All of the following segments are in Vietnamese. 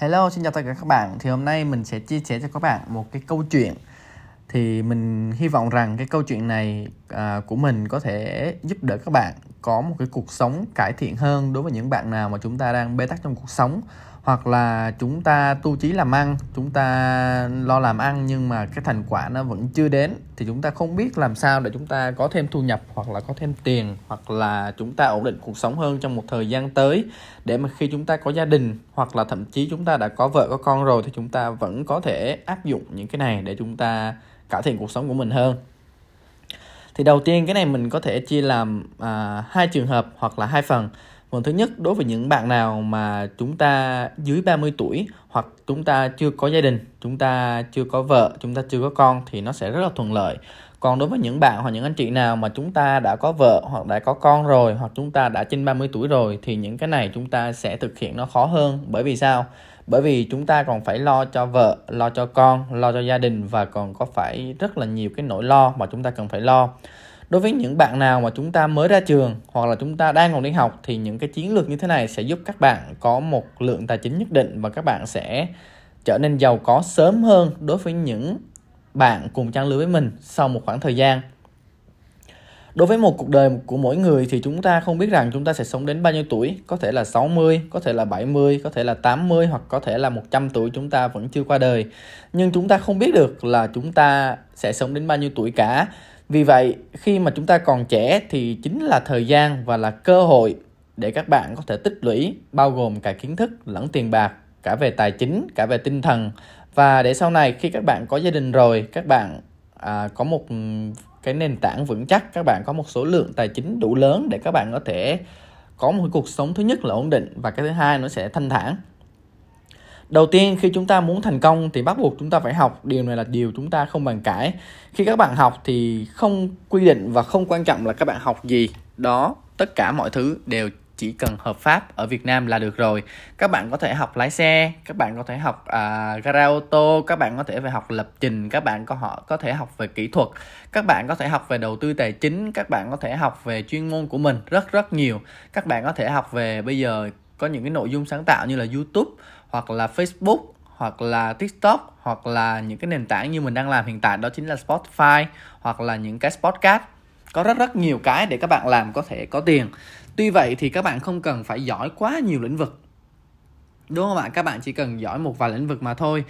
Hello, xin chào tất cả các bạn. Thì hôm nay mình sẽ chia sẻ cho các bạn một cái câu chuyện. Thì mình hy vọng rằng cái câu chuyện này à, của mình có thể giúp đỡ các bạn có một cái cuộc sống cải thiện hơn đối với những bạn nào mà chúng ta đang bế tắc trong cuộc sống hoặc là chúng ta tu chí làm ăn chúng ta lo làm ăn nhưng mà cái thành quả nó vẫn chưa đến thì chúng ta không biết làm sao để chúng ta có thêm thu nhập hoặc là có thêm tiền hoặc là chúng ta ổn định cuộc sống hơn trong một thời gian tới. Để mà khi chúng ta có gia đình hoặc là thậm chí chúng ta đã có vợ có con rồi thì chúng ta vẫn có thể áp dụng những cái này để chúng ta cải thiện cuộc sống của mình hơn. Thì đầu tiên cái này mình có thể chia làm à, hai trường hợp hoặc là hai phần. Phần thứ nhất đối với những bạn nào mà chúng ta dưới 30 tuổi hoặc chúng ta chưa có gia đình, chúng ta chưa có vợ, chúng ta chưa có con thì nó sẽ rất là thuận lợi. Còn đối với những bạn hoặc những anh chị nào mà chúng ta đã có vợ hoặc đã có con rồi hoặc chúng ta đã trên 30 tuổi rồi thì những cái này chúng ta sẽ thực hiện nó khó hơn. Bởi vì sao? Bởi vì chúng ta còn phải lo cho vợ, lo cho con, lo cho gia đình và còn có phải rất là nhiều cái nỗi lo mà chúng ta cần phải lo đối với những bạn nào mà chúng ta mới ra trường hoặc là chúng ta đang còn đi học thì những cái chiến lược như thế này sẽ giúp các bạn có một lượng tài chính nhất định và các bạn sẽ trở nên giàu có sớm hơn đối với những bạn cùng trang lứa với mình sau một khoảng thời gian Đối với một cuộc đời của mỗi người thì chúng ta không biết rằng chúng ta sẽ sống đến bao nhiêu tuổi, có thể là 60, có thể là 70, có thể là 80 hoặc có thể là 100 tuổi chúng ta vẫn chưa qua đời. Nhưng chúng ta không biết được là chúng ta sẽ sống đến bao nhiêu tuổi cả. Vì vậy, khi mà chúng ta còn trẻ thì chính là thời gian và là cơ hội để các bạn có thể tích lũy bao gồm cả kiến thức lẫn tiền bạc, cả về tài chính, cả về tinh thần. Và để sau này khi các bạn có gia đình rồi, các bạn à, có một ừ, cái nền tảng vững chắc, các bạn có một số lượng tài chính đủ lớn để các bạn có thể có một cuộc sống thứ nhất là ổn định và cái thứ hai nó sẽ thanh thản đầu tiên khi chúng ta muốn thành công thì bắt buộc chúng ta phải học. Điều này là điều chúng ta không bàn cãi. Khi các bạn học thì không quy định và không quan trọng là các bạn học gì. Đó tất cả mọi thứ đều chỉ cần hợp pháp ở Việt Nam là được rồi. Các bạn có thể học lái xe các bạn có thể học à, gara ô tô các bạn có thể về học lập trình các bạn có họ có thể học về kỹ thuật các bạn có thể học về đầu tư tài chính các bạn có thể học về chuyên môn của mình rất rất nhiều. Các bạn có thể học về bây giờ có những cái nội dung sáng tạo như là YouTube hoặc là Facebook, hoặc là TikTok, hoặc là những cái nền tảng như mình đang làm hiện tại, đó chính là Spotify, hoặc là những cái podcast. Có rất rất nhiều cái để các bạn làm có thể có tiền. Tuy vậy thì các bạn không cần phải giỏi quá nhiều lĩnh vực. Đúng không ạ? Các bạn chỉ cần giỏi một vài lĩnh vực mà thôi.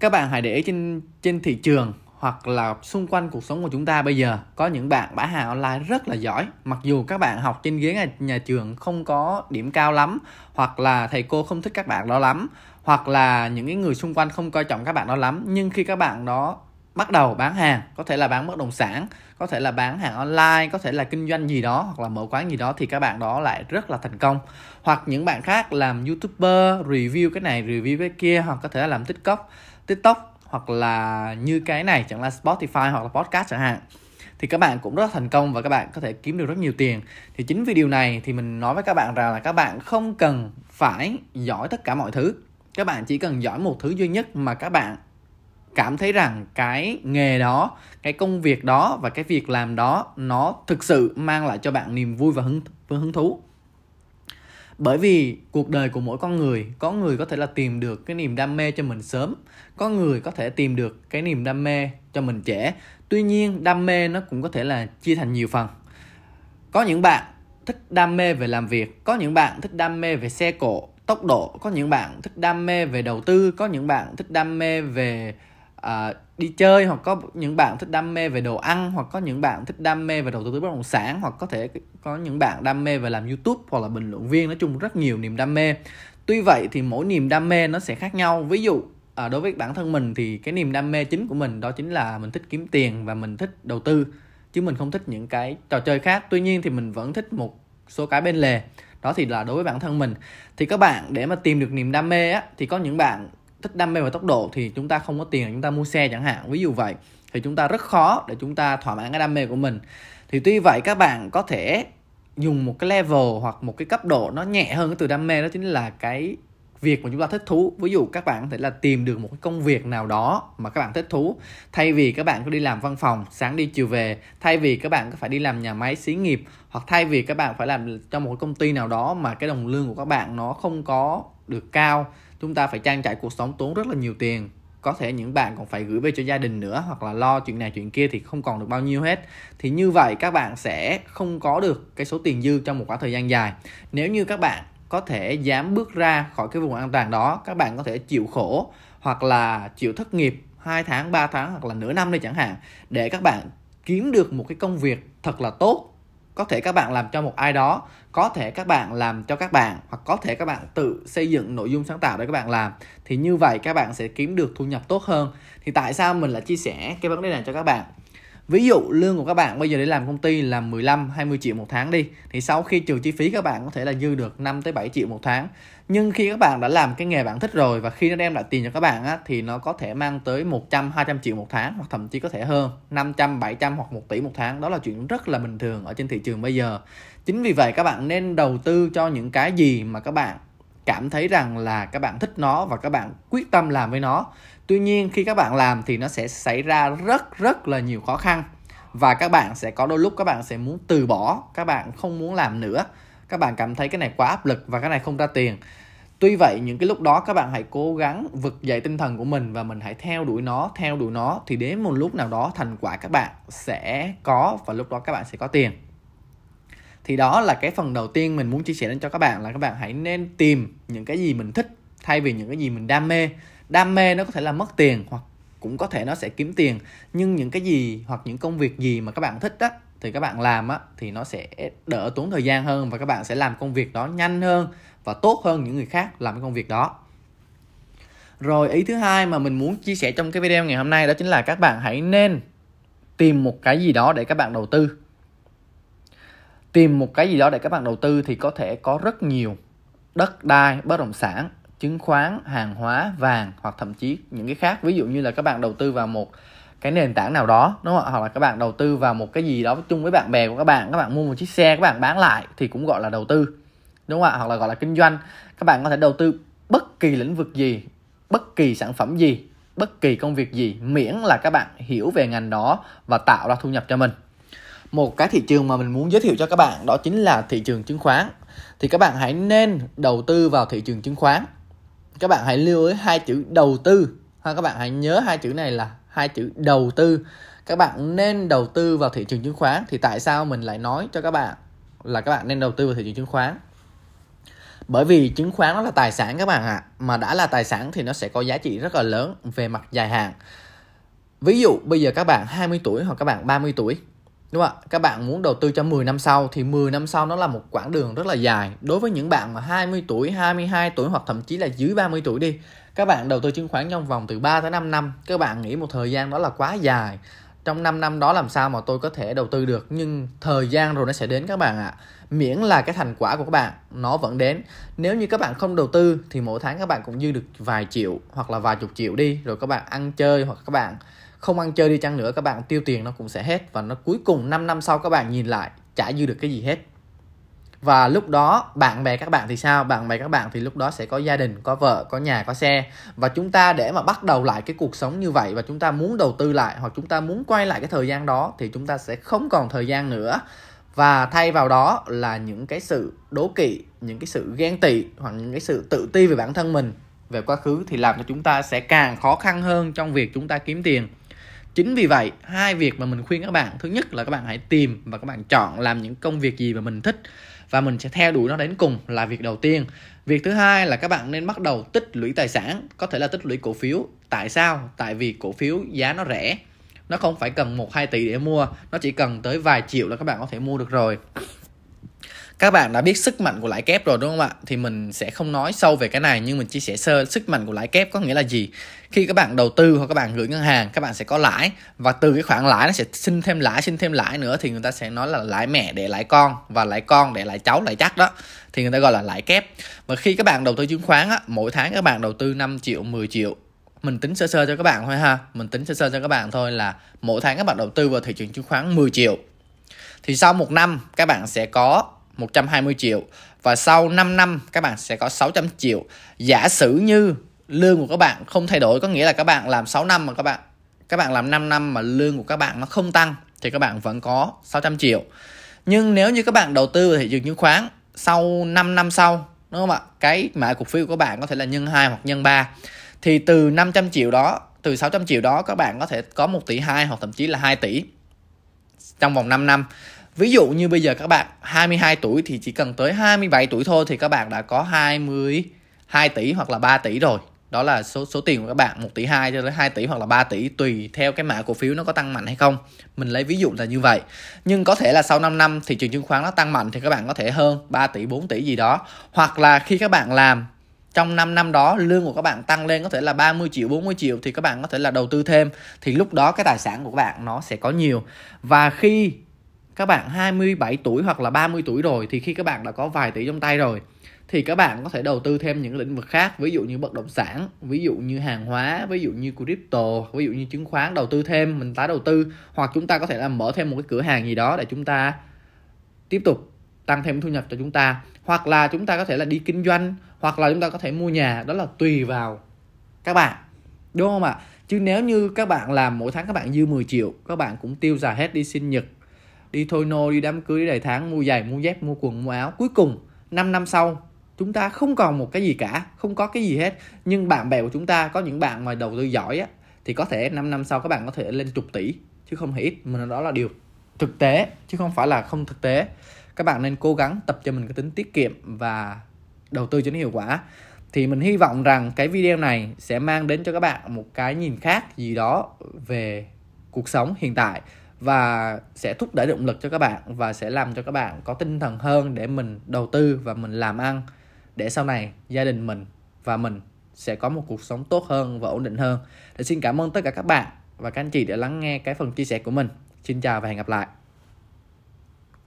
Các bạn hãy để ý trên trên thị trường hoặc là xung quanh cuộc sống của chúng ta bây giờ. Có những bạn bán hàng online rất là giỏi. Mặc dù các bạn học trên ghế nhà, nhà trường không có điểm cao lắm hoặc là thầy cô không thích các bạn đó lắm hoặc là những cái người xung quanh không coi trọng các bạn đó lắm. Nhưng khi các bạn đó bắt đầu bán hàng có thể là bán bất động sản có thể là bán hàng online có thể là kinh doanh gì đó hoặc là mở quán gì đó thì các bạn đó lại rất là thành công. Hoặc những bạn khác làm youtuber review cái này review cái kia hoặc có thể là làm tiktok tiktok hoặc là như cái này, chẳng là Spotify hoặc là podcast chẳng hạn, thì các bạn cũng rất thành công và các bạn có thể kiếm được rất nhiều tiền. Thì chính vì điều này thì mình nói với các bạn rằng là các bạn không cần phải giỏi tất cả mọi thứ. Các bạn chỉ cần giỏi một thứ duy nhất mà các bạn cảm thấy rằng cái nghề đó, cái công việc đó và cái việc làm đó nó thực sự mang lại cho bạn niềm vui và hứng và hứng thú bởi vì cuộc đời của mỗi con người có người có thể là tìm được cái niềm đam mê cho mình sớm có người có thể tìm được cái niềm đam mê cho mình trẻ. Tuy nhiên đam mê nó cũng có thể là chia thành nhiều phần. Có những bạn thích đam mê về làm việc có những bạn thích đam mê về xe cộ tốc độ có những bạn thích đam mê về đầu tư có những bạn thích đam mê về uh, đi chơi hoặc có những bạn thích đam mê về đồ ăn hoặc có những bạn thích đam mê về đầu tư bất động sản hoặc có thể có những bạn đam mê về làm youtube hoặc là bình luận viên. Nói chung rất nhiều niềm đam mê. Tuy vậy thì mỗi niềm đam mê nó sẽ khác nhau. Ví dụ à, đối với bản thân mình thì cái niềm đam mê chính của mình đó chính là mình thích kiếm tiền và mình thích đầu tư chứ mình không thích những cái trò chơi khác. Tuy nhiên thì mình vẫn thích một số cái bên lề. Đó thì là đối với bản thân mình. Thì các bạn để mà tìm được niềm đam mê á thì có những bạn thích đam mê và tốc độ thì chúng ta không có tiền chúng ta mua xe chẳng hạn. Ví dụ vậy, thì chúng ta rất khó để chúng ta thỏa mãn cái đam mê của mình. Thì tuy vậy, các bạn có thể dùng một cái level hoặc một cái cấp độ nó nhẹ hơn cái từ đam mê đó chính là cái việc mà chúng ta thích thú. Ví dụ các bạn có thể là tìm được một cái công việc nào đó mà các bạn thích thú. Thay vì các bạn có đi làm văn phòng, sáng đi chiều về, thay vì các bạn có phải đi làm nhà máy xí nghiệp, hoặc thay vì các bạn phải làm cho một công ty nào đó mà cái đồng lương của các bạn nó không có được cao, chúng ta phải trang trải cuộc sống tốn rất là nhiều tiền. Có thể những bạn còn phải gửi về cho gia đình nữa, hoặc là lo chuyện này chuyện kia thì không còn được bao nhiêu hết. Thì như vậy các bạn sẽ không có được cái số tiền dư trong một khoảng thời gian dài. Nếu như các bạn có thể dám bước ra khỏi cái vùng an toàn đó, các bạn có thể chịu khổ hoặc là chịu thất nghiệp 2 tháng 3 tháng hoặc là nửa năm đây chẳng hạn, để các bạn kiếm được một cái công việc thật là tốt. Có thể các bạn làm cho một ai đó, có thể các bạn làm cho các bạn, hoặc có thể các bạn tự xây dựng nội dung sáng tạo để các bạn làm, thì như vậy các bạn sẽ kiếm được thu nhập tốt hơn. Thì tại sao mình lại chia sẻ cái vấn đề này cho các bạn? Ví dụ lương của các bạn bây giờ để làm công ty là 15 20 triệu một tháng đi, thì sau khi trừ chi phí các bạn có thể là dư được 5 tới 7 triệu một tháng. Nhưng khi các bạn đã làm cái nghề bạn thích rồi và khi nó đem lại tiền cho các bạn á, thì nó có thể mang tới 100 200 triệu một tháng hoặc thậm chí có thể hơn 500 700 hoặc 1 tỷ một tháng. Đó là chuyện rất là bình thường ở trên thị trường bây giờ. Chính vì vậy các bạn nên đầu tư cho những cái gì mà các bạn cảm thấy rằng là các bạn thích nó và các bạn quyết tâm làm với nó. Tuy nhiên, khi các bạn làm thì nó sẽ xảy ra rất rất là nhiều khó khăn. Và các bạn sẽ có đôi lúc các bạn sẽ muốn từ bỏ, các bạn không muốn làm nữa. Các bạn cảm thấy cái này quá áp lực và cái này không ra tiền. Tuy vậy, những cái lúc đó các bạn hãy cố gắng vực dậy tinh thần của mình và mình hãy theo đuổi nó, theo đuổi nó. Thì đến một lúc nào đó thành quả các bạn sẽ có và lúc đó các bạn sẽ có tiền thì đó là cái phần đầu tiên mình muốn chia sẻ đến cho các bạn là các bạn hãy nên tìm những cái gì mình thích thay vì những cái gì mình đam mê. Đam mê nó có thể là mất tiền hoặc cũng có thể nó sẽ kiếm tiền, nhưng những cái gì hoặc những công việc gì mà các bạn thích á, thì các bạn làm á, thì nó sẽ đỡ tốn thời gian hơn và các bạn sẽ làm công việc đó nhanh hơn và tốt hơn những người khác làm cái công việc đó. Rồi, ý thứ hai mà mình muốn chia sẻ trong cái video ngày hôm nay đó chính là các bạn hãy nên tìm một cái gì đó để các bạn đầu tư tìm một cái gì đó để các bạn đầu tư thì có thể có rất nhiều đất đai, bất động sản, chứng khoán, hàng hóa, vàng hoặc thậm chí những cái khác. Ví dụ như là các bạn đầu tư vào một cái nền tảng nào đó, đúng không ạ? Hoặc là các bạn đầu tư vào một cái gì đó chung với bạn bè của các bạn các bạn mua một chiếc xe, các bạn bán lại thì cũng gọi là đầu tư, đúng không ạ? Hoặc là gọi là kinh doanh. Các bạn có thể đầu tư bất kỳ lĩnh vực gì, bất kỳ sản phẩm gì, bất kỳ công việc gì, miễn là các bạn hiểu về ngành đó và tạo ra thu nhập cho mình một cái thị trường mà mình muốn giới thiệu cho các bạn đó chính là thị trường chứng khoán. Thì các bạn hãy nên đầu tư vào thị trường chứng khoán. Các bạn hãy lưu ý hai chữ đầu tư. Ha, các bạn hãy nhớ hai chữ này là hai chữ đầu tư. Các bạn nên đầu tư vào thị trường chứng khoán. Thì tại sao mình lại nói cho các bạn là các bạn nên đầu tư vào thị trường chứng khoán? Bởi vì chứng khoán nó là tài sản các bạn ạ. À. mà đã là tài sản thì nó sẽ có giá trị rất là lớn về mặt dài hạn. Ví dụ bây giờ các bạn 20 tuổi hoặc các bạn 30 tuổi đúng không ạ? Các bạn muốn đầu tư cho 10 năm sau thì 10 năm sau nó là một quãng đường rất là dài. Đối với những bạn mà 20 tuổi 22 tuổi hoặc thậm chí là dưới 30 tuổi đi, các bạn đầu tư chứng khoán trong vòng từ 3 tới 5 năm, các bạn nghĩ một thời gian đó là quá dài. Trong 5 năm đó làm sao mà tôi có thể đầu tư được? Nhưng thời gian rồi nó sẽ đến các bạn ạ. À. miễn là cái thành quả của các bạn nó vẫn đến. Nếu như các bạn không đầu tư thì mỗi tháng các bạn cũng dư được vài triệu hoặc là vài chục triệu đi, rồi các bạn ăn chơi hoặc các bạn không ăn chơi đi chăng nữa, các bạn tiêu tiền nó cũng sẽ hết và nó cuối cùng 5 năm sau các bạn nhìn lại, chả dư được cái gì hết. Và lúc đó, bạn bè các bạn thì sao? Bạn bè các bạn thì lúc đó sẽ có gia đình, có vợ, có nhà, có xe. Và chúng ta để mà bắt đầu lại cái cuộc sống như vậy và chúng ta muốn đầu tư lại hoặc chúng ta muốn quay lại cái thời gian đó thì chúng ta sẽ không còn thời gian nữa. Và thay vào đó là những cái sự đố kỵ, những cái sự ghen tị hoặc những cái sự tự ti về bản thân mình. Về quá khứ thì làm cho chúng ta sẽ càng khó khăn hơn trong việc chúng ta kiếm tiền chính vì vậy, hai việc mà mình khuyên các bạn, thứ nhất là các bạn hãy tìm và các bạn chọn làm những công việc gì mà mình thích và mình sẽ theo đuổi nó đến cùng là việc đầu tiên. Việc thứ hai là các bạn nên bắt đầu tích lũy tài sản, có thể là tích lũy cổ phiếu. Tại sao? Tại vì cổ phiếu giá nó rẻ. Nó không phải cần một hai tỷ để mua, nó chỉ cần tới vài triệu là các bạn có thể mua được rồi các bạn đã biết sức mạnh của lãi kép rồi đúng không ạ? Thì mình sẽ không nói sâu về cái này nhưng mình chia sẻ sơ sức mạnh của lãi kép có nghĩa là gì. Khi các bạn đầu tư hoặc các bạn gửi ngân hàng các bạn sẽ có lãi. Và từ cái khoản lãi nó sẽ sinh thêm lãi sinh thêm lãi nữa thì người ta sẽ nói là lãi mẹ để lãi con và lãi con để lãi cháu lãi chắc đó. Thì người ta gọi là lãi kép. Và khi các bạn đầu tư chứng khoán á, mỗi tháng các bạn đầu tư 5 triệu 10 triệu. Mình tính sơ sơ cho các bạn thôi ha. Mình tính sơ sơ cho các bạn thôi là mỗi tháng các bạn đầu tư vào thị trường chứng khoán 10 triệu. Thì sau một năm các bạn sẽ có 120 triệu. Và sau 5 năm, các bạn sẽ có 600 triệu. Giả sử như lương của các bạn không thay đổi, có nghĩa là các bạn làm 6 năm mà các bạn các bạn làm 5 năm mà lương của các bạn nó không tăng, thì các bạn vẫn có 600 triệu. Nhưng nếu như các bạn đầu tư vào thị trường chứng khoán, sau 5 năm sau, đúng không ạ? Cái mã cổ phiếu của các bạn có thể là nhân 2 hoặc nhân 3 thì từ 500 triệu đó, từ 600 triệu đó, các bạn có thể có 1 tỷ 2 hoặc thậm chí là 2 tỷ trong vòng 5 năm. Ví dụ như bây giờ các bạn 22 tuổi thì chỉ cần tới 27 tuổi thôi thì các bạn đã có 22 tỷ hoặc là 3 tỷ rồi. Đó là số số tiền của các bạn 1 tỷ 2 cho tới 2 tỷ hoặc là 3 tỷ, tùy theo cái mã cổ phiếu nó có tăng mạnh hay không. Mình lấy ví dụ là như vậy. Nhưng có thể là sau 5 năm thị trường chứng khoán nó tăng mạnh thì các bạn có thể hơn 3 tỷ 4 tỷ gì đó. Hoặc là khi các bạn làm, trong 5 năm đó lương của các bạn tăng lên có thể là 30 triệu 40 triệu thì các bạn có thể là đầu tư thêm thì lúc đó cái tài sản của các bạn nó sẽ có nhiều và khi các bạn 27 tuổi hoặc là 30 tuổi rồi thì khi các bạn đã có vài tỷ trong tay rồi, thì các bạn có thể đầu tư thêm những lĩnh vực khác, ví dụ như bất động sản, ví dụ như hàng hóa, ví dụ như crypto, ví dụ như chứng khoán đầu tư thêm, mình tái đầu tư. Hoặc chúng ta có thể là mở thêm một cái cửa hàng gì đó để chúng ta tiếp tục tăng thêm thu nhập cho chúng ta. Hoặc là chúng ta có thể là đi kinh doanh, hoặc là chúng ta có thể mua nhà. Đó là tùy vào các bạn, đúng không ạ? Chứ nếu như các bạn làm mỗi tháng các bạn dư 10 triệu, các bạn cũng tiêu xài hết đi sinh nhật đi thôi nô, đi đám cưới đi đầy tháng, mua giày, mua dép, mua quần, mua áo. Cuối cùng 5 năm sau, chúng ta không còn một cái gì cả, không có cái gì hết. Nhưng bạn bè của chúng ta, có những bạn mà đầu tư giỏi á, thì có thể 5 năm sau các bạn có thể lên chục tỷ, chứ không hề ít. Mình đó là điều thực tế, chứ không phải là không thực tế. Các bạn nên cố gắng tập cho mình cái tính tiết kiệm và đầu tư cho nó hiệu quả. Thì mình hy vọng rằng cái video này sẽ mang đến cho các bạn một cái nhìn khác gì đó về cuộc sống hiện tại và sẽ thúc đẩy động lực cho các bạn và sẽ làm cho các bạn có tinh thần hơn để mình đầu tư và mình làm ăn để sau này gia đình mình và mình sẽ có một cuộc sống tốt hơn và ổn định hơn. Để xin cảm ơn tất cả các bạn và các anh chị đã lắng nghe cái phần chia sẻ của mình. Xin chào và hẹn gặp lại.